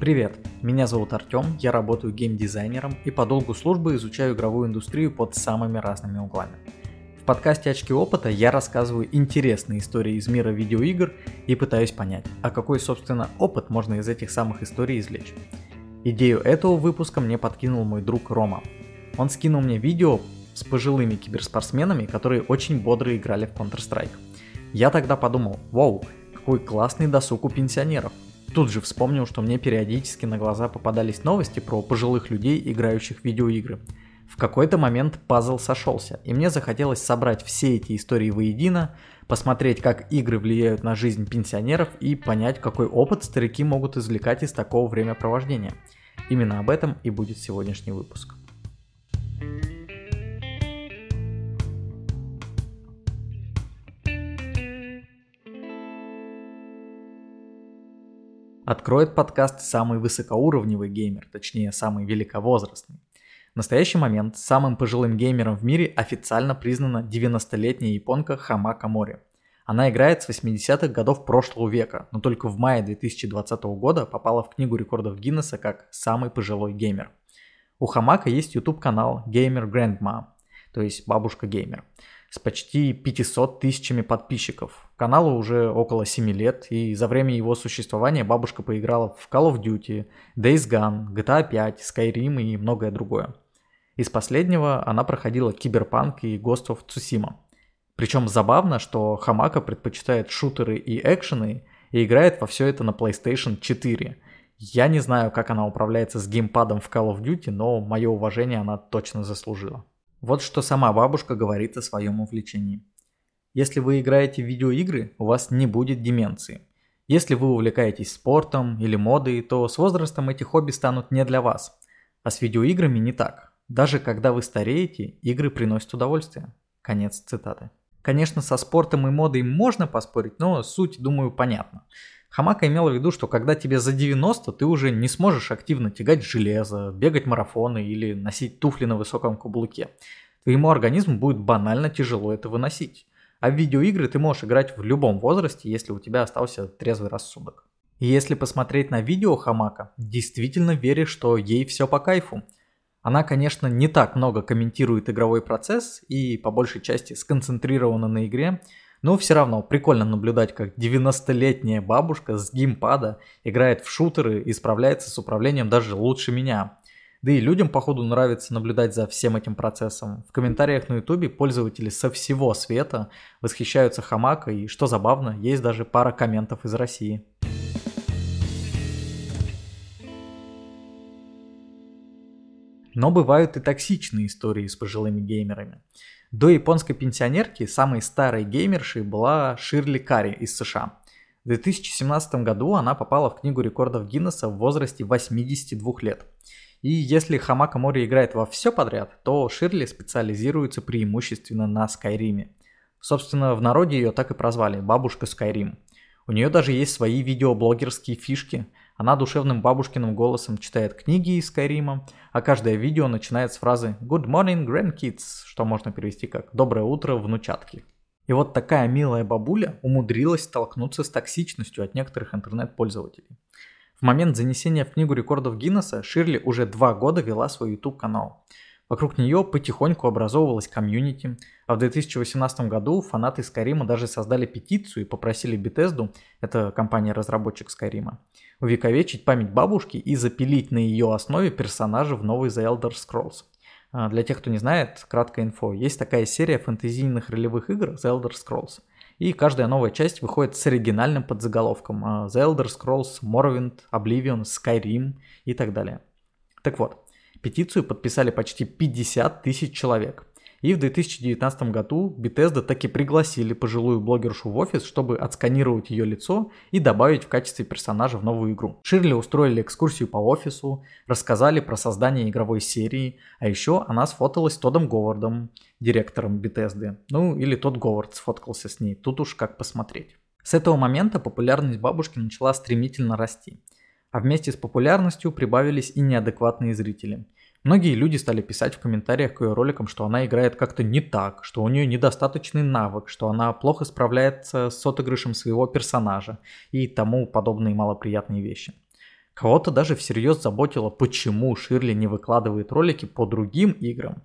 Привет, меня зовут Артем, я работаю геймдизайнером и по долгу службы изучаю игровую индустрию под самыми разными углами. В подкасте «Очки опыта» я рассказываю интересные истории из мира видеоигр и пытаюсь понять, а какой, собственно, опыт можно из этих самых историй извлечь. Идею этого выпуска мне подкинул мой друг Рома. Он скинул мне видео с пожилыми киберспортсменами, которые очень бодро играли в Counter-Strike. Я тогда подумал, вау, какой классный досуг у пенсионеров. Тут же вспомнил, что мне периодически на глаза попадались новости про пожилых людей, играющих в видеоигры. В какой-то момент пазл сошелся, и мне захотелось собрать все эти истории воедино, посмотреть, как игры влияют на жизнь пенсионеров и понять, какой опыт старики могут извлекать из такого времяпровождения. Именно об этом и будет сегодняшний выпуск. Откроет подкаст самый высокоуровневый геймер, точнее самый великовозрастный. В настоящий момент самым пожилым геймером в мире официально признана 90-летняя японка Хамака Мори. Она играет с 80-х годов прошлого века, но только в мае 2020 года попала в книгу рекордов Гиннесса как самый пожилой геймер. У Хамака есть YouTube канал Gamer Grandma, то есть бабушка геймер с почти 500 тысячами подписчиков. Каналу уже около 7 лет, и за время его существования бабушка поиграла в Call of Duty, Days Gone, GTA 5, Skyrim и многое другое. Из последнего она проходила Киберпанк и Ghost of Tsushima. Причем забавно, что Хамака предпочитает шутеры и экшены и играет во все это на PlayStation 4. Я не знаю, как она управляется с геймпадом в Call of Duty, но мое уважение она точно заслужила. Вот что сама бабушка говорит о своем увлечении. Если вы играете в видеоигры, у вас не будет деменции. Если вы увлекаетесь спортом или модой, то с возрастом эти хобби станут не для вас. А с видеоиграми не так. Даже когда вы стареете, игры приносят удовольствие. Конец цитаты. Конечно, со спортом и модой можно поспорить, но суть, думаю, понятна. Хамака имела в виду, что когда тебе за 90, ты уже не сможешь активно тягать железо, бегать марафоны или носить туфли на высоком каблуке. Твоему организму будет банально тяжело это выносить. А в видеоигры ты можешь играть в любом возрасте, если у тебя остался трезвый рассудок. И если посмотреть на видео Хамака, действительно веришь, что ей все по кайфу. Она, конечно, не так много комментирует игровой процесс и по большей части сконцентрирована на игре, но все равно прикольно наблюдать, как 90-летняя бабушка с геймпада играет в шутеры и справляется с управлением даже лучше меня. Да и людям, походу, нравится наблюдать за всем этим процессом. В комментариях на ютубе пользователи со всего света восхищаются Хамака, и что забавно, есть даже пара комментов из России. Но бывают и токсичные истории с пожилыми геймерами. До японской пенсионерки самой старой геймершей была Ширли Карри из США. В 2017 году она попала в книгу рекордов Гиннесса в возрасте 82 лет. И если Хамака Мори играет во все подряд, то Ширли специализируется преимущественно на Скайриме. Собственно, в народе ее так и прозвали – бабушка Скайрим. У нее даже есть свои видеоблогерские фишки – она душевным бабушкиным голосом читает книги из Скайрима, а каждое видео начинает с фразы «Good morning, grandkids», что можно перевести как «Доброе утро, внучатки». И вот такая милая бабуля умудрилась столкнуться с токсичностью от некоторых интернет-пользователей. В момент занесения в книгу рекордов Гиннесса Ширли уже два года вела свой YouTube-канал. Вокруг нее потихоньку образовывалась комьюнити, а в 2018 году фанаты Скайрима даже создали петицию и попросили Bethesda, это компания-разработчик Скайрима, увековечить память бабушки и запилить на ее основе персонажа в новый The Elder Scrolls. А, для тех, кто не знает, краткая инфо. Есть такая серия фэнтезийных ролевых игр The Elder Scrolls. И каждая новая часть выходит с оригинальным подзаголовком а, The Elder Scrolls, Morrowind, Oblivion, Skyrim и так далее. Так вот, Петицию подписали почти 50 тысяч человек. И в 2019 году Bethesda таки пригласили пожилую блогершу в офис, чтобы отсканировать ее лицо и добавить в качестве персонажа в новую игру. Ширли устроили экскурсию по офису, рассказали про создание игровой серии, а еще она сфоталась с Тодом Говардом, директором Bethesda. Ну или тот Говард сфоткался с ней, тут уж как посмотреть. С этого момента популярность бабушки начала стремительно расти. А вместе с популярностью прибавились и неадекватные зрители. Многие люди стали писать в комментариях к ее роликам, что она играет как-то не так, что у нее недостаточный навык, что она плохо справляется с отыгрышем своего персонажа и тому подобные малоприятные вещи. Кого-то даже всерьез заботило, почему Ширли не выкладывает ролики по другим играм.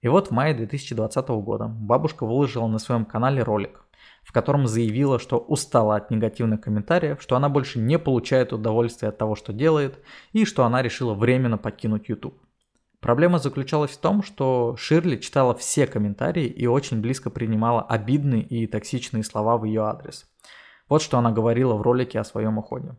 И вот в мае 2020 года бабушка выложила на своем канале ролик, в котором заявила, что устала от негативных комментариев, что она больше не получает удовольствия от того, что делает, и что она решила временно покинуть YouTube. Проблема заключалась в том, что Ширли читала все комментарии и очень близко принимала обидные и токсичные слова в ее адрес. Вот что она говорила в ролике о своем уходе.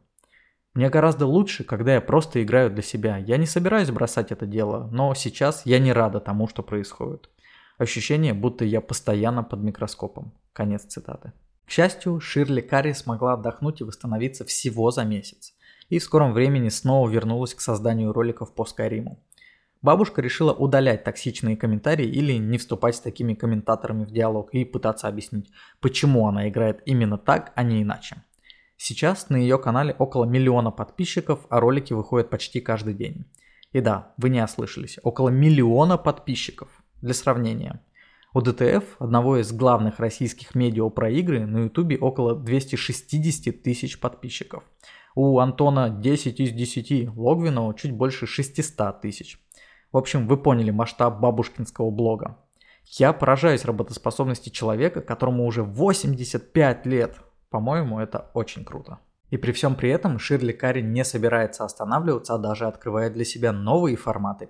Мне гораздо лучше, когда я просто играю для себя. Я не собираюсь бросать это дело, но сейчас я не рада тому, что происходит. Ощущение, будто я постоянно под микроскопом. Конец цитаты. К счастью, Ширли Карри смогла отдохнуть и восстановиться всего за месяц. И в скором времени снова вернулась к созданию роликов по Скайриму. Бабушка решила удалять токсичные комментарии или не вступать с такими комментаторами в диалог и пытаться объяснить, почему она играет именно так, а не иначе. Сейчас на ее канале около миллиона подписчиков, а ролики выходят почти каждый день. И да, вы не ослышались, около миллиона подписчиков. Для сравнения. У ДТФ, одного из главных российских медиа про игры, на ютубе около 260 тысяч подписчиков. У Антона 10 из 10, Логвинова чуть больше 600 тысяч. В общем, вы поняли масштаб бабушкинского блога. Я поражаюсь работоспособности человека, которому уже 85 лет. По-моему, это очень круто. И при всем при этом Ширли Карри не собирается останавливаться, а даже открывает для себя новые форматы.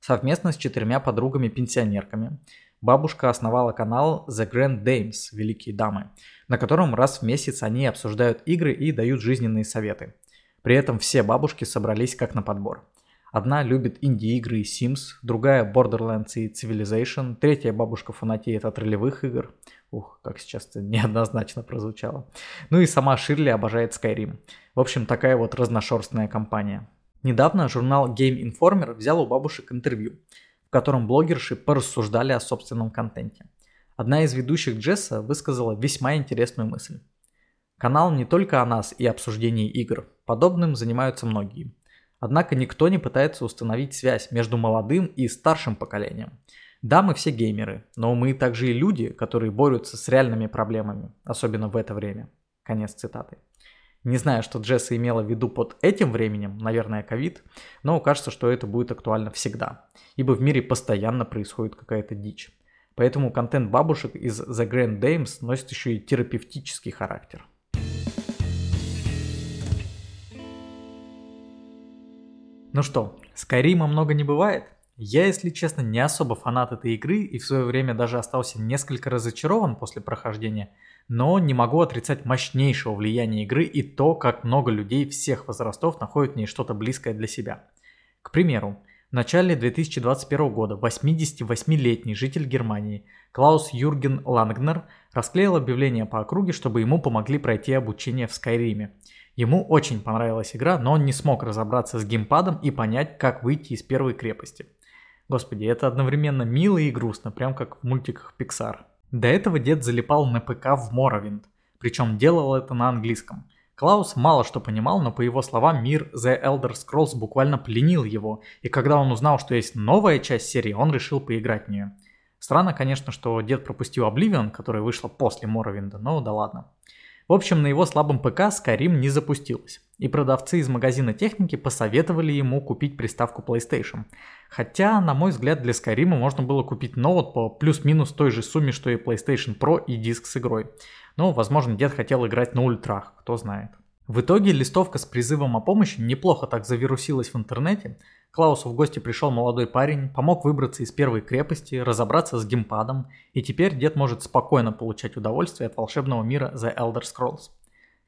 Совместно с четырьмя подругами-пенсионерками бабушка основала канал The Grand Dames – Великие Дамы, на котором раз в месяц они обсуждают игры и дают жизненные советы. При этом все бабушки собрались как на подбор – Одна любит инди-игры и Sims, другая Borderlands и Civilization, третья бабушка фанатеет от ролевых игр. Ух, как сейчас это неоднозначно прозвучало. Ну и сама Ширли обожает Skyrim. В общем, такая вот разношерстная компания. Недавно журнал Game Informer взял у бабушек интервью, в котором блогерши порассуждали о собственном контенте. Одна из ведущих Джесса высказала весьма интересную мысль. Канал не только о нас и обсуждении игр. Подобным занимаются многие. Однако никто не пытается установить связь между молодым и старшим поколением. Да, мы все геймеры, но мы также и люди, которые борются с реальными проблемами, особенно в это время. Конец цитаты. Не знаю, что Джесса имела в виду под этим временем, наверное, ковид, но кажется, что это будет актуально всегда, ибо в мире постоянно происходит какая-то дичь. Поэтому контент бабушек из The Grand Dames носит еще и терапевтический характер. Ну что, Скайрима много не бывает? Я, если честно, не особо фанат этой игры и в свое время даже остался несколько разочарован после прохождения, но не могу отрицать мощнейшего влияния игры и то, как много людей всех возрастов находят в ней что-то близкое для себя. К примеру, в начале 2021 года 88-летний житель Германии Клаус Юрген Лангнер расклеил объявление по округе, чтобы ему помогли пройти обучение в Скайриме – Ему очень понравилась игра, но он не смог разобраться с геймпадом и понять, как выйти из первой крепости. Господи, это одновременно мило и грустно, прям как в мультиках Pixar. До этого дед залипал на ПК в Morrowind, причем делал это на английском. Клаус мало что понимал, но по его словам мир The Elder Scrolls буквально пленил его, и когда он узнал, что есть новая часть серии, он решил поиграть в нее. Странно, конечно, что дед пропустил Oblivion, которая вышла после Morrowind, но да ладно. В общем, на его слабом ПК Skyrim не запустилась, и продавцы из магазина техники посоветовали ему купить приставку PlayStation. Хотя, на мой взгляд, для Skyrim можно было купить ноут по плюс-минус той же сумме, что и PlayStation Pro и диск с игрой. Но, возможно, дед хотел играть на ультрах, кто знает. В итоге листовка с призывом о помощи неплохо так завирусилась в интернете, Клаусу в гости пришел молодой парень, помог выбраться из первой крепости, разобраться с геймпадом, и теперь дед может спокойно получать удовольствие от волшебного мира The Elder Scrolls.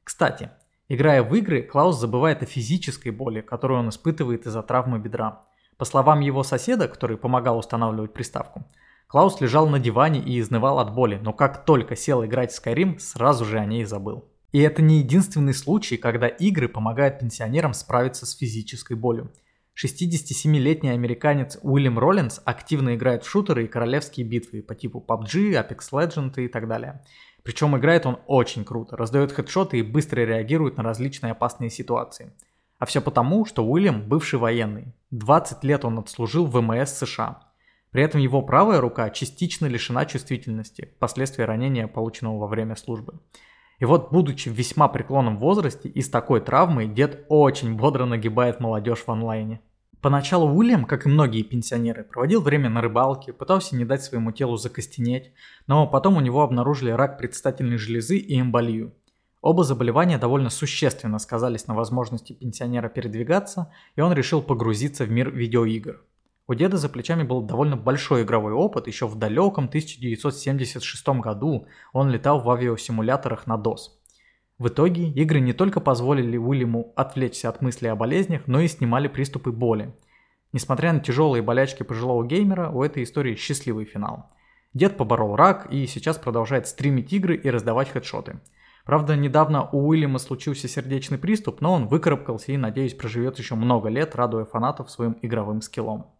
Кстати, играя в игры, Клаус забывает о физической боли, которую он испытывает из-за травмы бедра. По словам его соседа, который помогал устанавливать приставку, Клаус лежал на диване и изнывал от боли, но как только сел играть в Skyrim, сразу же о ней забыл. И это не единственный случай, когда игры помогают пенсионерам справиться с физической болью. 67-летний американец Уильям Роллинс активно играет в шутеры и королевские битвы по типу PUBG, Apex Legends и так далее. Причем играет он очень круто, раздает хедшоты и быстро реагирует на различные опасные ситуации. А все потому, что Уильям бывший военный. 20 лет он отслужил в ВМС США. При этом его правая рука частично лишена чувствительности, последствия ранения, полученного во время службы. И вот, будучи в весьма преклонном возрасте и с такой травмой, дед очень бодро нагибает молодежь в онлайне. Поначалу Уильям, как и многие пенсионеры, проводил время на рыбалке, пытался не дать своему телу закостенеть, но потом у него обнаружили рак предстательной железы и эмболию. Оба заболевания довольно существенно сказались на возможности пенсионера передвигаться, и он решил погрузиться в мир видеоигр. У деда за плечами был довольно большой игровой опыт, еще в далеком 1976 году он летал в авиасимуляторах на DOS – в итоге игры не только позволили Уильяму отвлечься от мыслей о болезнях, но и снимали приступы боли. Несмотря на тяжелые болячки пожилого геймера, у этой истории счастливый финал. Дед поборол рак и сейчас продолжает стримить игры и раздавать хедшоты. Правда, недавно у Уильяма случился сердечный приступ, но он выкарабкался и, надеюсь, проживет еще много лет, радуя фанатов своим игровым скиллом.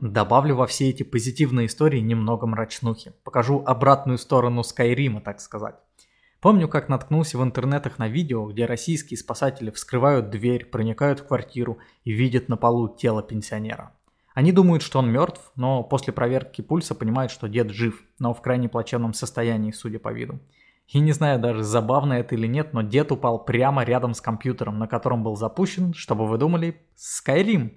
Добавлю во все эти позитивные истории немного мрачнухи. Покажу обратную сторону Скайрима, так сказать. Помню, как наткнулся в интернетах на видео, где российские спасатели вскрывают дверь, проникают в квартиру и видят на полу тело пенсионера. Они думают, что он мертв, но после проверки пульса понимают, что дед жив, но в крайне плачевном состоянии, судя по виду. И не знаю даже, забавно это или нет, но дед упал прямо рядом с компьютером, на котором был запущен, чтобы вы думали, Skyrim.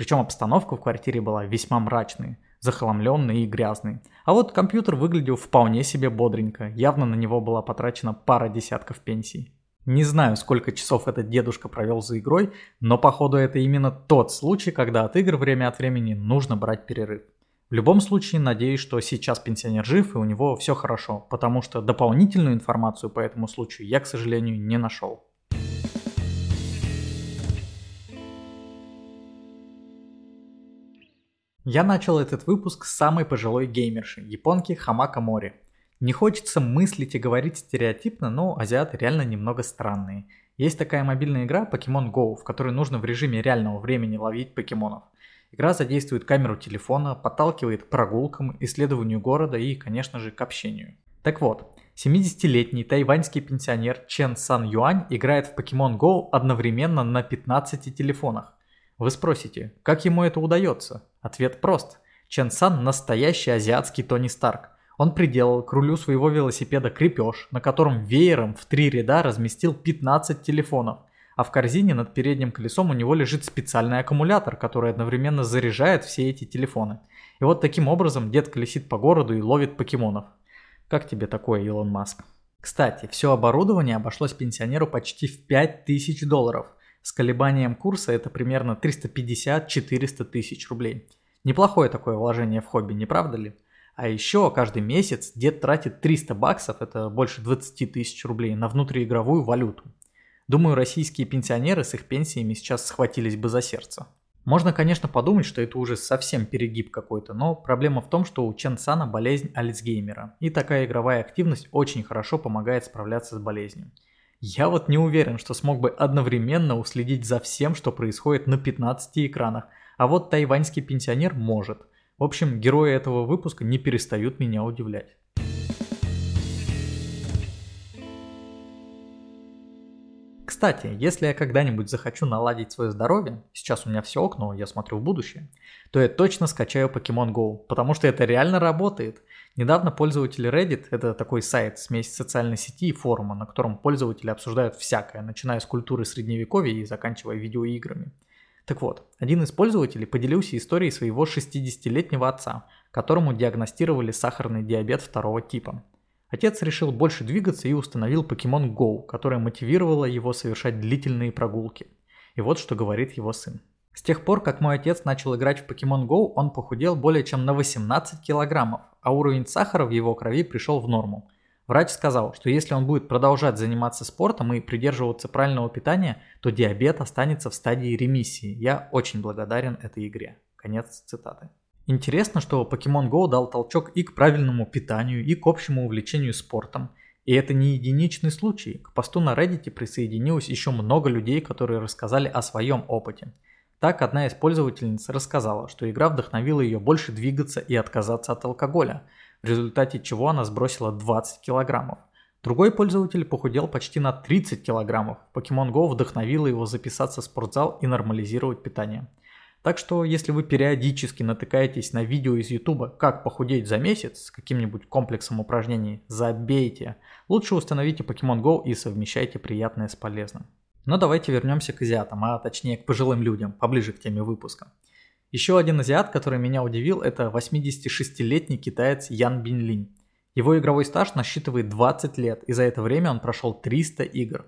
Причем обстановка в квартире была весьма мрачной, захламленной и грязной. А вот компьютер выглядел вполне себе бодренько, явно на него была потрачена пара десятков пенсий. Не знаю, сколько часов этот дедушка провел за игрой, но походу это именно тот случай, когда от игр время от времени нужно брать перерыв. В любом случае, надеюсь, что сейчас пенсионер жив и у него все хорошо, потому что дополнительную информацию по этому случаю я, к сожалению, не нашел. Я начал этот выпуск с самой пожилой геймерши, японки Хамака Мори. Не хочется мыслить и говорить стереотипно, но азиаты реально немного странные. Есть такая мобильная игра Pokemon Go, в которой нужно в режиме реального времени ловить покемонов. Игра задействует камеру телефона, подталкивает к прогулкам, исследованию города и, конечно же, к общению. Так вот, 70-летний тайваньский пенсионер Чен Сан Юань играет в Pokemon Go одновременно на 15 телефонах. Вы спросите, как ему это удается? Ответ прост. Чен Сан настоящий азиатский Тони Старк. Он приделал к рулю своего велосипеда крепеж, на котором веером в три ряда разместил 15 телефонов, а в корзине над передним колесом у него лежит специальный аккумулятор, который одновременно заряжает все эти телефоны. И вот таким образом дед колесит по городу и ловит покемонов. Как тебе такое, Илон Маск? Кстати, все оборудование обошлось пенсионеру почти в 5000 долларов. С колебанием курса это примерно 350-400 тысяч рублей. Неплохое такое вложение в хобби, не правда ли? А еще каждый месяц дед тратит 300 баксов, это больше 20 тысяч рублей, на внутриигровую валюту. Думаю, российские пенсионеры с их пенсиями сейчас схватились бы за сердце. Можно, конечно, подумать, что это уже совсем перегиб какой-то, но проблема в том, что у Чен Сана болезнь Альцгеймера, и такая игровая активность очень хорошо помогает справляться с болезнью. Я вот не уверен, что смог бы одновременно уследить за всем, что происходит на 15 экранах, а вот тайваньский пенсионер может. В общем, герои этого выпуска не перестают меня удивлять. Кстати, если я когда-нибудь захочу наладить свое здоровье, сейчас у меня все окно, я смотрю в будущее, то я точно скачаю Pokemon Go, потому что это реально работает. Недавно пользователи Reddit, это такой сайт, смесь социальной сети и форума, на котором пользователи обсуждают всякое, начиная с культуры средневековья и заканчивая видеоиграми. Так вот, один из пользователей поделился историей своего 60-летнего отца, которому диагностировали сахарный диабет второго типа. Отец решил больше двигаться и установил Pokemon Go, которая мотивировала его совершать длительные прогулки. И вот что говорит его сын. С тех пор, как мой отец начал играть в Pokemon Go, он похудел более чем на 18 килограммов, а уровень сахара в его крови пришел в норму. Врач сказал, что если он будет продолжать заниматься спортом и придерживаться правильного питания, то диабет останется в стадии ремиссии. Я очень благодарен этой игре. Конец цитаты. Интересно, что Pokemon Go дал толчок и к правильному питанию, и к общему увлечению спортом. И это не единичный случай. К посту на Reddit присоединилось еще много людей, которые рассказали о своем опыте. Так, одна из пользовательниц рассказала, что игра вдохновила ее больше двигаться и отказаться от алкоголя, в результате чего она сбросила 20 килограммов. Другой пользователь похудел почти на 30 килограммов. Pokemon Go вдохновила его записаться в спортзал и нормализировать питание. Так что, если вы периодически натыкаетесь на видео из YouTube «Как похудеть за месяц» с каким-нибудь комплексом упражнений, забейте. Лучше установите Pokemon Go и совмещайте приятное с полезным. Но давайте вернемся к азиатам, а точнее к пожилым людям, поближе к теме выпуска. Еще один азиат, который меня удивил, это 86-летний китаец Ян Бинлинь. Его игровой стаж насчитывает 20 лет, и за это время он прошел 300 игр.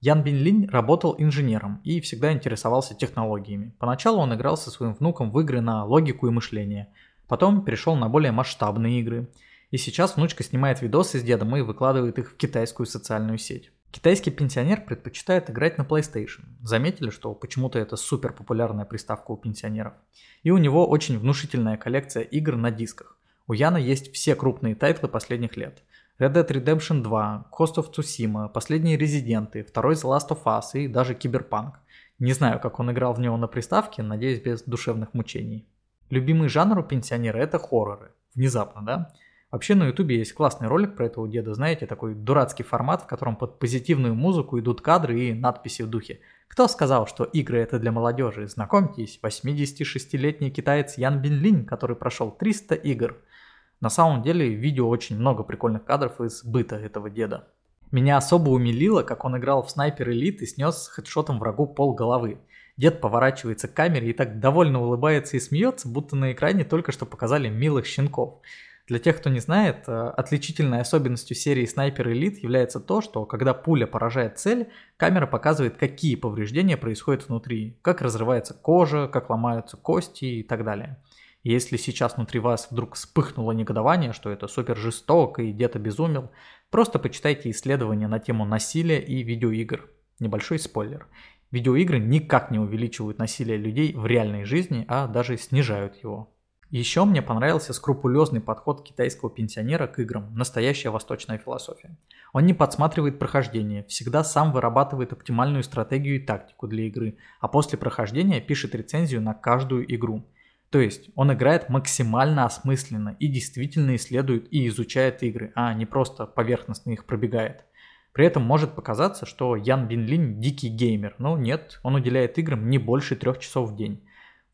Ян Бинлинь работал инженером и всегда интересовался технологиями. Поначалу он играл со своим внуком в игры на логику и мышление. Потом перешел на более масштабные игры. И сейчас внучка снимает видосы с дедом и выкладывает их в китайскую социальную сеть. Китайский пенсионер предпочитает играть на PlayStation. Заметили, что почему-то это супер популярная приставка у пенсионеров. И у него очень внушительная коллекция игр на дисках. У Яна есть все крупные тайтлы последних лет. Red Dead Redemption 2, Ghost of Tsushima, Последние Резиденты, второй The Last of Us и даже Киберпанк. Не знаю, как он играл в него на приставке, надеюсь, без душевных мучений. Любимый жанр у пенсионера это хорроры. Внезапно, да? Вообще на ютубе есть классный ролик про этого деда, знаете, такой дурацкий формат, в котором под позитивную музыку идут кадры и надписи в духе. Кто сказал, что игры это для молодежи? Знакомьтесь, 86-летний китаец Ян Бинлинь, который прошел 300 игр – на самом деле в видео очень много прикольных кадров из быта этого деда. Меня особо умилило, как он играл в снайпер элит и снес хедшотом врагу пол головы. Дед поворачивается к камере и так довольно улыбается и смеется, будто на экране только что показали милых щенков. Для тех, кто не знает, э, отличительной особенностью серии Снайпер Элит является то, что когда пуля поражает цель, камера показывает, какие повреждения происходят внутри, как разрывается кожа, как ломаются кости и так далее. Если сейчас внутри вас вдруг вспыхнуло негодование, что это супер жестоко и где-то безумел, просто почитайте исследования на тему насилия и видеоигр. Небольшой спойлер. Видеоигры никак не увеличивают насилие людей в реальной жизни, а даже снижают его. Еще мне понравился скрупулезный подход китайского пенсионера к играм, настоящая восточная философия. Он не подсматривает прохождение, всегда сам вырабатывает оптимальную стратегию и тактику для игры, а после прохождения пишет рецензию на каждую игру – то есть он играет максимально осмысленно и действительно исследует и изучает игры, а не просто поверхностно их пробегает. При этом может показаться, что Ян Бинлин дикий геймер, но нет, он уделяет играм не больше трех часов в день.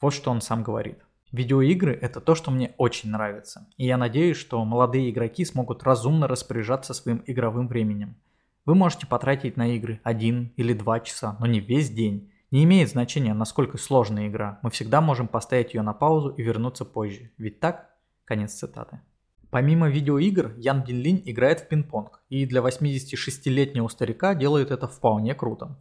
Вот что он сам говорит. Видеоигры – это то, что мне очень нравится, и я надеюсь, что молодые игроки смогут разумно распоряжаться своим игровым временем. Вы можете потратить на игры один или два часа, но не весь день. Не имеет значения, насколько сложная игра, мы всегда можем поставить ее на паузу и вернуться позже. Ведь так? Конец цитаты. Помимо видеоигр, Ян Бинлинь играет в пинг-понг, и для 86-летнего старика делает это вполне круто.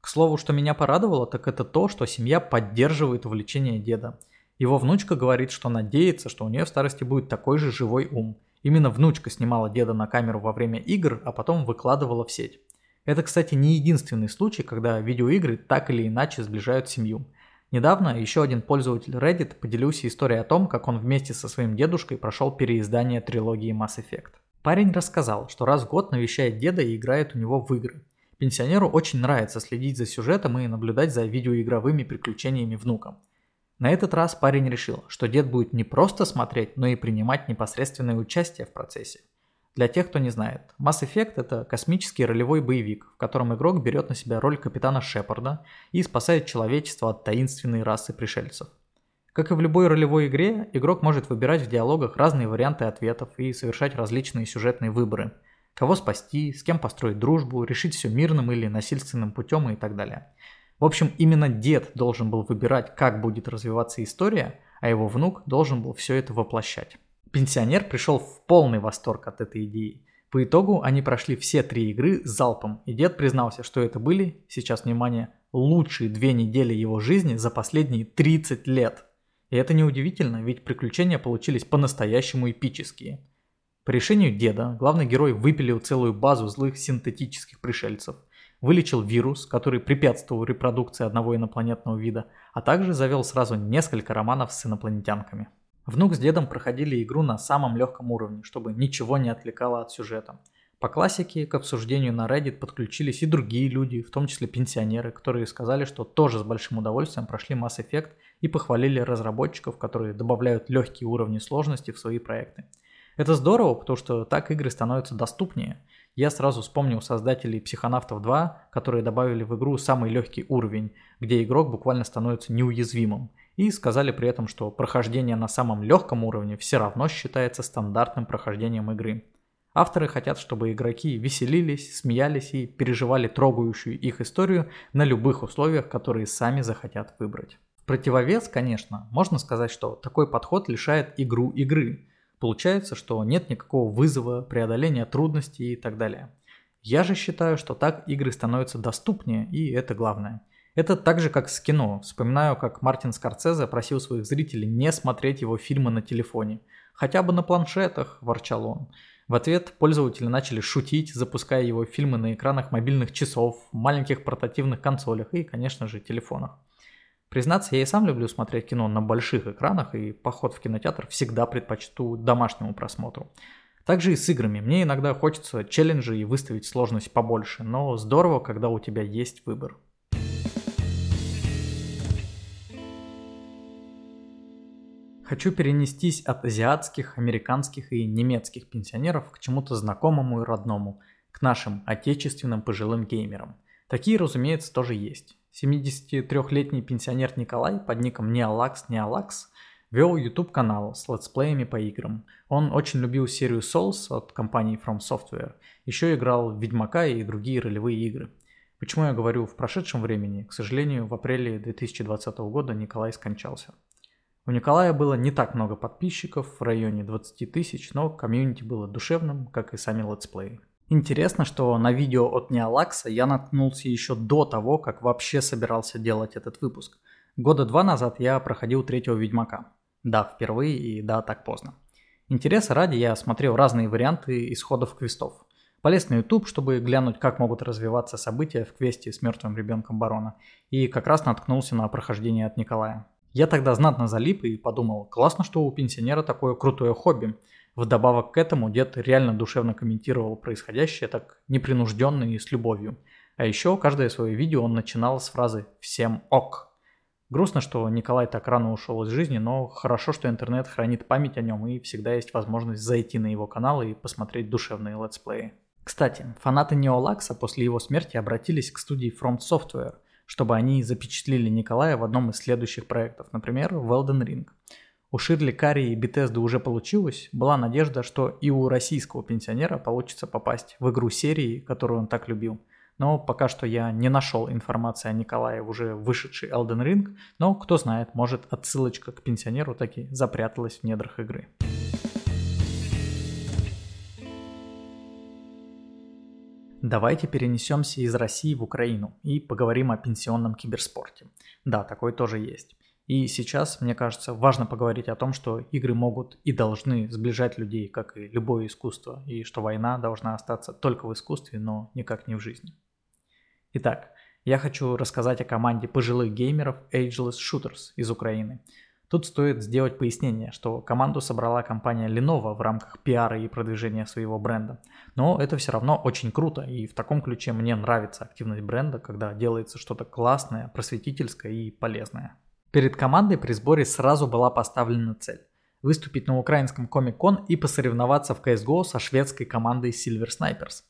К слову, что меня порадовало, так это то, что семья поддерживает увлечение деда. Его внучка говорит, что надеется, что у нее в старости будет такой же живой ум. Именно внучка снимала деда на камеру во время игр, а потом выкладывала в сеть. Это, кстати, не единственный случай, когда видеоигры так или иначе сближают семью. Недавно еще один пользователь Reddit поделился историей о том, как он вместе со своим дедушкой прошел переиздание трилогии Mass Effect. Парень рассказал, что раз в год навещает деда и играет у него в игры. Пенсионеру очень нравится следить за сюжетом и наблюдать за видеоигровыми приключениями внука. На этот раз парень решил, что дед будет не просто смотреть, но и принимать непосредственное участие в процессе. Для тех, кто не знает, Mass Effect это космический ролевой боевик, в котором игрок берет на себя роль капитана Шепарда и спасает человечество от таинственной расы пришельцев. Как и в любой ролевой игре, игрок может выбирать в диалогах разные варианты ответов и совершать различные сюжетные выборы. Кого спасти, с кем построить дружбу, решить все мирным или насильственным путем и так далее. В общем, именно дед должен был выбирать, как будет развиваться история, а его внук должен был все это воплощать. Пенсионер пришел в полный восторг от этой идеи. По итогу они прошли все три игры залпом, и дед признался, что это были, сейчас внимание, лучшие две недели его жизни за последние 30 лет. И это неудивительно, ведь приключения получились по-настоящему эпические. По решению деда главный герой выпилил целую базу злых синтетических пришельцев, вылечил вирус, который препятствовал репродукции одного инопланетного вида, а также завел сразу несколько романов с инопланетянками. Внук с дедом проходили игру на самом легком уровне, чтобы ничего не отвлекало от сюжета. По классике к обсуждению на Reddit подключились и другие люди, в том числе пенсионеры, которые сказали, что тоже с большим удовольствием прошли Mass Effect и похвалили разработчиков, которые добавляют легкие уровни сложности в свои проекты. Это здорово, потому что так игры становятся доступнее. Я сразу вспомнил создателей Психонавтов 2, которые добавили в игру самый легкий уровень, где игрок буквально становится неуязвимым. И сказали при этом, что прохождение на самом легком уровне все равно считается стандартным прохождением игры. Авторы хотят, чтобы игроки веселились, смеялись и переживали трогающую их историю на любых условиях, которые сами захотят выбрать. В противовес, конечно, можно сказать, что такой подход лишает игру игры. Получается, что нет никакого вызова, преодоления трудностей и так далее. Я же считаю, что так игры становятся доступнее, и это главное. Это так же, как с кино. Вспоминаю, как Мартин Скорцезе просил своих зрителей не смотреть его фильмы на телефоне. Хотя бы на планшетах, ворчал он. В ответ пользователи начали шутить, запуская его фильмы на экранах мобильных часов, маленьких портативных консолях и, конечно же, телефонах. Признаться, я и сам люблю смотреть кино на больших экранах, и поход в кинотеатр всегда предпочту домашнему просмотру. Также и с играми. Мне иногда хочется челленджи и выставить сложность побольше, но здорово, когда у тебя есть выбор. Хочу перенестись от азиатских, американских и немецких пенсионеров к чему-то знакомому и родному, к нашим отечественным пожилым геймерам. Такие, разумеется, тоже есть. 73-летний пенсионер Николай под ником Неолакс Неолакс вел YouTube канал с летсплеями по играм. Он очень любил серию Souls от компании From Software. Еще играл в Ведьмака и другие ролевые игры. Почему я говорю в прошедшем времени? К сожалению, в апреле 2020 года Николай скончался. У Николая было не так много подписчиков, в районе 20 тысяч, но комьюнити было душевным, как и сами летсплеи. Интересно, что на видео от Неолакса я наткнулся еще до того, как вообще собирался делать этот выпуск. Года два назад я проходил третьего Ведьмака. Да, впервые и да, так поздно. Интереса ради я смотрел разные варианты исходов квестов. Полез на YouTube, чтобы глянуть, как могут развиваться события в квесте с мертвым ребенком барона. И как раз наткнулся на прохождение от Николая. Я тогда знатно залип и подумал, классно, что у пенсионера такое крутое хобби. Вдобавок к этому дед реально душевно комментировал происходящее так непринужденно и с любовью. А еще каждое свое видео он начинал с фразы «всем ок». Грустно, что Николай так рано ушел из жизни, но хорошо, что интернет хранит память о нем и всегда есть возможность зайти на его канал и посмотреть душевные летсплеи. Кстати, фанаты Неолакса после его смерти обратились к студии Front Software – чтобы они запечатлели Николая в одном из следующих проектов, например, в Elden Ring. У Ширли Карри и Bethesda уже получилось, была надежда, что и у российского пенсионера получится попасть в игру серии, которую он так любил. Но пока что я не нашел информации о Николае уже вышедший Elden Ring, но кто знает, может отсылочка к пенсионеру таки запряталась в недрах игры. Давайте перенесемся из России в Украину и поговорим о пенсионном киберспорте. Да, такой тоже есть. И сейчас, мне кажется, важно поговорить о том, что игры могут и должны сближать людей, как и любое искусство, и что война должна остаться только в искусстве, но никак не в жизни. Итак, я хочу рассказать о команде пожилых геймеров Ageless Shooters из Украины – Тут стоит сделать пояснение, что команду собрала компания Lenovo в рамках пиара и продвижения своего бренда. Но это все равно очень круто, и в таком ключе мне нравится активность бренда, когда делается что-то классное, просветительское и полезное. Перед командой при сборе сразу была поставлена цель – выступить на украинском Comic-Con и посоревноваться в CSGO со шведской командой Silver Snipers.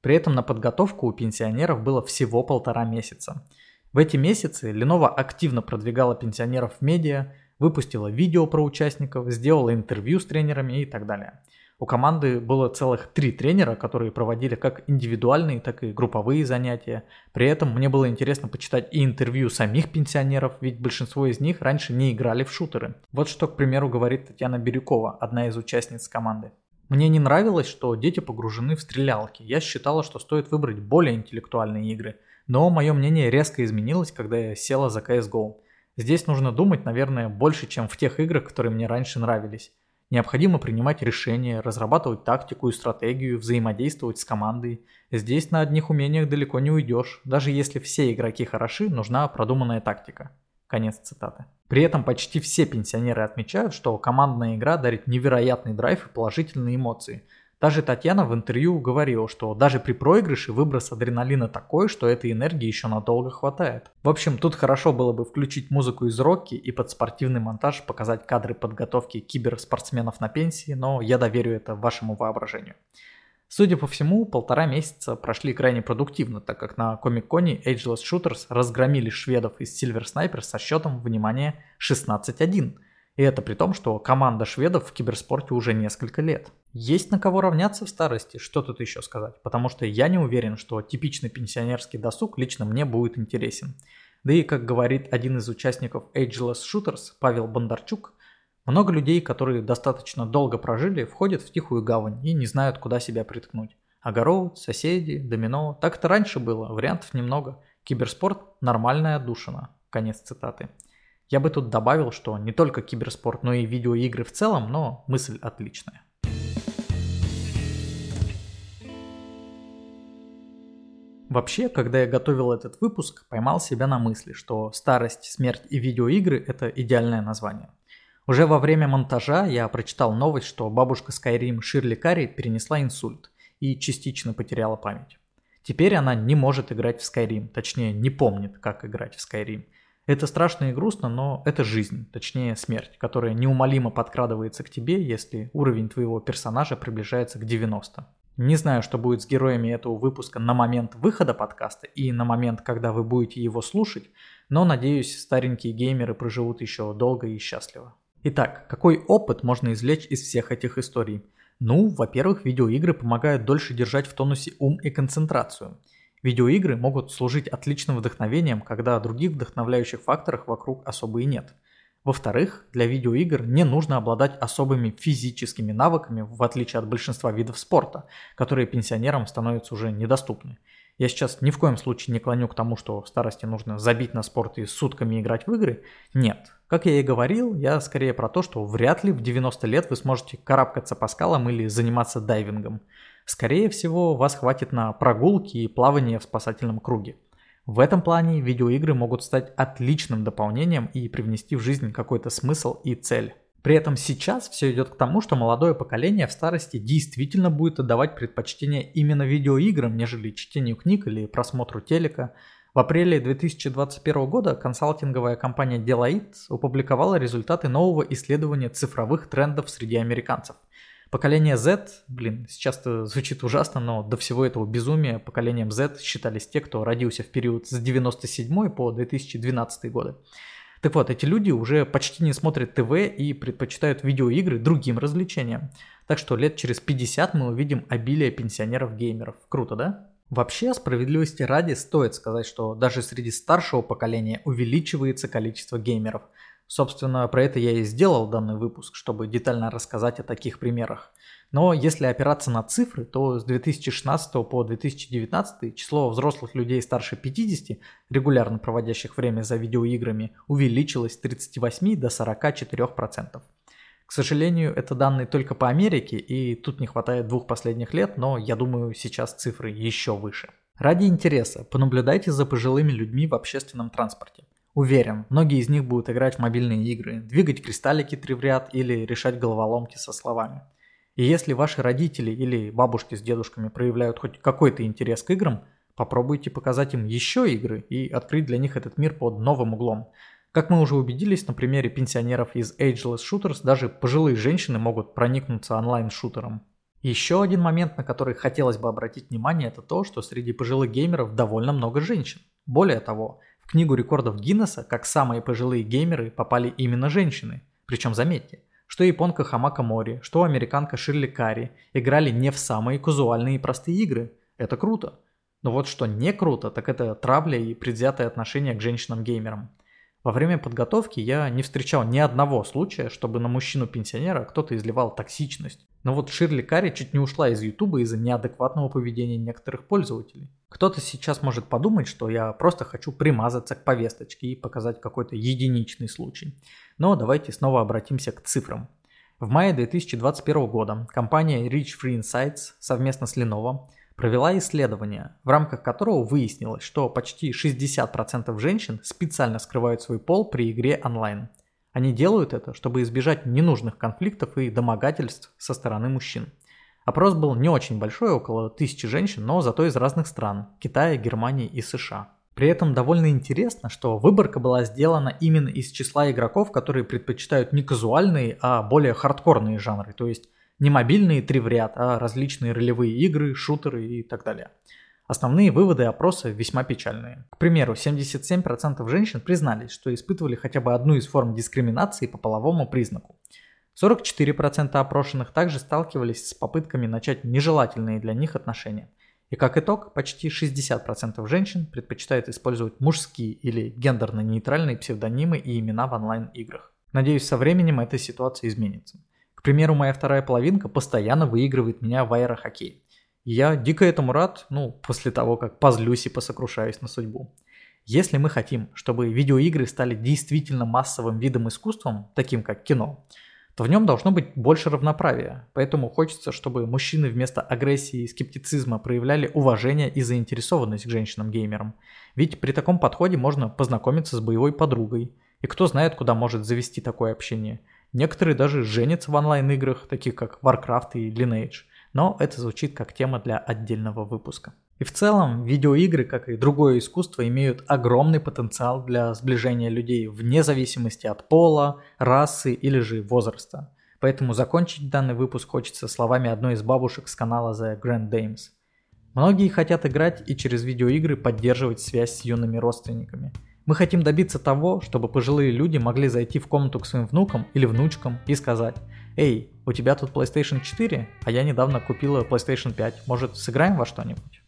При этом на подготовку у пенсионеров было всего полтора месяца. В эти месяцы Lenovo активно продвигала пенсионеров в медиа, выпустила видео про участников, сделала интервью с тренерами и так далее. У команды было целых три тренера, которые проводили как индивидуальные, так и групповые занятия. При этом мне было интересно почитать и интервью самих пенсионеров, ведь большинство из них раньше не играли в шутеры. Вот что, к примеру, говорит Татьяна Бирюкова, одна из участниц команды. Мне не нравилось, что дети погружены в стрелялки. Я считала, что стоит выбрать более интеллектуальные игры. Но мое мнение резко изменилось, когда я села за CSGO. Здесь нужно думать, наверное, больше, чем в тех играх, которые мне раньше нравились. Необходимо принимать решения, разрабатывать тактику и стратегию, взаимодействовать с командой. Здесь на одних умениях далеко не уйдешь. Даже если все игроки хороши, нужна продуманная тактика. Конец цитаты. При этом почти все пенсионеры отмечают, что командная игра дарит невероятный драйв и положительные эмоции – даже Татьяна в интервью говорила, что даже при проигрыше выброс адреналина такой, что этой энергии еще надолго хватает. В общем, тут хорошо было бы включить музыку из Рокки и под спортивный монтаж показать кадры подготовки киберспортсменов на пенсии, но я доверю это вашему воображению. Судя по всему, полтора месяца прошли крайне продуктивно, так как на Комик-Коне Ageless Shooters разгромили шведов из Silver Sniper со счетом, внимание, 16-1. И это при том, что команда шведов в киберспорте уже несколько лет. Есть на кого равняться в старости, что тут еще сказать, потому что я не уверен, что типичный пенсионерский досуг лично мне будет интересен. Да и, как говорит один из участников Ageless Shooters, Павел Бондарчук, много людей, которые достаточно долго прожили, входят в тихую гавань и не знают, куда себя приткнуть. Огород, соседи, домино. Так это раньше было, вариантов немного. Киберспорт – нормальная отдушина. Конец цитаты. Я бы тут добавил, что не только киберспорт, но и видеоигры в целом, но мысль отличная. Вообще, когда я готовил этот выпуск, поймал себя на мысли, что старость, смерть и видеоигры – это идеальное название. Уже во время монтажа я прочитал новость, что бабушка Skyrim Ширли Карри перенесла инсульт и частично потеряла память. Теперь она не может играть в Skyrim, точнее не помнит, как играть в Skyrim. Это страшно и грустно, но это жизнь, точнее смерть, которая неумолимо подкрадывается к тебе, если уровень твоего персонажа приближается к 90. Не знаю, что будет с героями этого выпуска на момент выхода подкаста и на момент, когда вы будете его слушать, но надеюсь, старенькие геймеры проживут еще долго и счастливо. Итак, какой опыт можно извлечь из всех этих историй? Ну, во-первых, видеоигры помогают дольше держать в тонусе ум и концентрацию. Видеоигры могут служить отличным вдохновением, когда других вдохновляющих факторов вокруг особо и нет. Во-вторых, для видеоигр не нужно обладать особыми физическими навыками, в отличие от большинства видов спорта, которые пенсионерам становятся уже недоступны. Я сейчас ни в коем случае не клоню к тому, что в старости нужно забить на спорт и сутками играть в игры. Нет. Как я и говорил, я скорее про то, что вряд ли в 90 лет вы сможете карабкаться по скалам или заниматься дайвингом. Скорее всего, вас хватит на прогулки и плавание в спасательном круге. В этом плане видеоигры могут стать отличным дополнением и привнести в жизнь какой-то смысл и цель. При этом сейчас все идет к тому, что молодое поколение в старости действительно будет отдавать предпочтение именно видеоиграм, нежели чтению книг или просмотру телека. В апреле 2021 года консалтинговая компания Deloitte опубликовала результаты нового исследования цифровых трендов среди американцев. Поколение Z, блин, сейчас это звучит ужасно, но до всего этого безумия поколением Z считались те, кто родился в период с 97 по 2012 годы. Так вот, эти люди уже почти не смотрят ТВ и предпочитают видеоигры другим развлечениям. Так что лет через 50 мы увидим обилие пенсионеров-геймеров. Круто, да? Вообще, справедливости ради, стоит сказать, что даже среди старшего поколения увеличивается количество геймеров. Собственно, про это я и сделал данный выпуск, чтобы детально рассказать о таких примерах. Но если опираться на цифры, то с 2016 по 2019 число взрослых людей старше 50, регулярно проводящих время за видеоиграми, увеличилось с 38 до 44%. К сожалению, это данные только по Америке, и тут не хватает двух последних лет, но я думаю, сейчас цифры еще выше. Ради интереса, понаблюдайте за пожилыми людьми в общественном транспорте. Уверен, многие из них будут играть в мобильные игры, двигать кристаллики три в ряд или решать головоломки со словами. И если ваши родители или бабушки с дедушками проявляют хоть какой-то интерес к играм, попробуйте показать им еще игры и открыть для них этот мир под новым углом. Как мы уже убедились на примере пенсионеров из Ageless Shooters, даже пожилые женщины могут проникнуться онлайн-шутером. Еще один момент, на который хотелось бы обратить внимание, это то, что среди пожилых геймеров довольно много женщин. Более того, книгу рекордов Гиннесса, как самые пожилые геймеры, попали именно женщины. Причем, заметьте, что японка Хамака Мори, что американка Ширли Карри играли не в самые казуальные и простые игры. Это круто. Но вот что не круто, так это травля и предвзятое отношение к женщинам-геймерам. Во время подготовки я не встречал ни одного случая, чтобы на мужчину-пенсионера кто-то изливал токсичность. Но вот Ширли Карри чуть не ушла из Ютуба из-за неадекватного поведения некоторых пользователей. Кто-то сейчас может подумать, что я просто хочу примазаться к повесточке и показать какой-то единичный случай. Но давайте снова обратимся к цифрам. В мае 2021 года компания Reach Free Insights совместно с Lenovo провела исследование, в рамках которого выяснилось, что почти 60% женщин специально скрывают свой пол при игре онлайн. Они делают это, чтобы избежать ненужных конфликтов и домогательств со стороны мужчин. Опрос был не очень большой, около тысячи женщин, но зато из разных стран – Китая, Германии и США. При этом довольно интересно, что выборка была сделана именно из числа игроков, которые предпочитают не казуальные, а более хардкорные жанры, то есть Не мобильные три в ряд, а различные ролевые игры, шутеры и так далее. Основные выводы опроса весьма печальные. К примеру, 77% женщин признались, что испытывали хотя бы одну из форм дискриминации по половому признаку. 44% опрошенных также сталкивались с попытками начать нежелательные для них отношения. И как итог, почти 60% женщин предпочитают использовать мужские или гендерно-нейтральные псевдонимы и имена в онлайн-играх. Надеюсь, со временем эта ситуация изменится. К примеру, моя вторая половинка постоянно выигрывает меня в аэрохоккей. Я дико этому рад, ну, после того, как позлюсь и посокрушаюсь на судьбу. Если мы хотим, чтобы видеоигры стали действительно массовым видом искусства, таким как кино, то в нем должно быть больше равноправия. Поэтому хочется, чтобы мужчины вместо агрессии и скептицизма проявляли уважение и заинтересованность к женщинам-геймерам. Ведь при таком подходе можно познакомиться с боевой подругой. И кто знает, куда может завести такое общение. Некоторые даже женятся в онлайн-играх, таких как Warcraft и Lineage но это звучит как тема для отдельного выпуска. И в целом видеоигры, как и другое искусство, имеют огромный потенциал для сближения людей вне зависимости от пола, расы или же возраста. Поэтому закончить данный выпуск хочется словами одной из бабушек с канала The Grand Dames. Многие хотят играть и через видеоигры поддерживать связь с юными родственниками. Мы хотим добиться того, чтобы пожилые люди могли зайти в комнату к своим внукам или внучкам и сказать «Эй, у тебя тут PlayStation 4, а я недавно купила PlayStation 5, может сыграем во что-нибудь?»